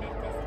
Let this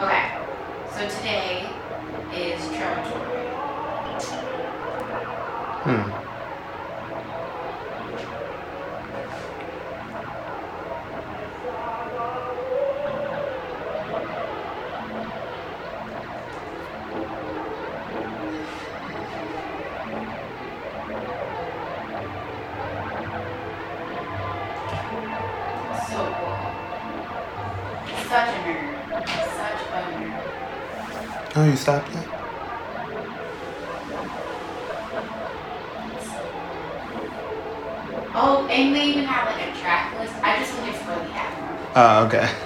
Okay, so today is travel Trout Oh, you stopped it? Oh, and they even have like a track list. I just think it's really admirable. Oh, okay. There's a track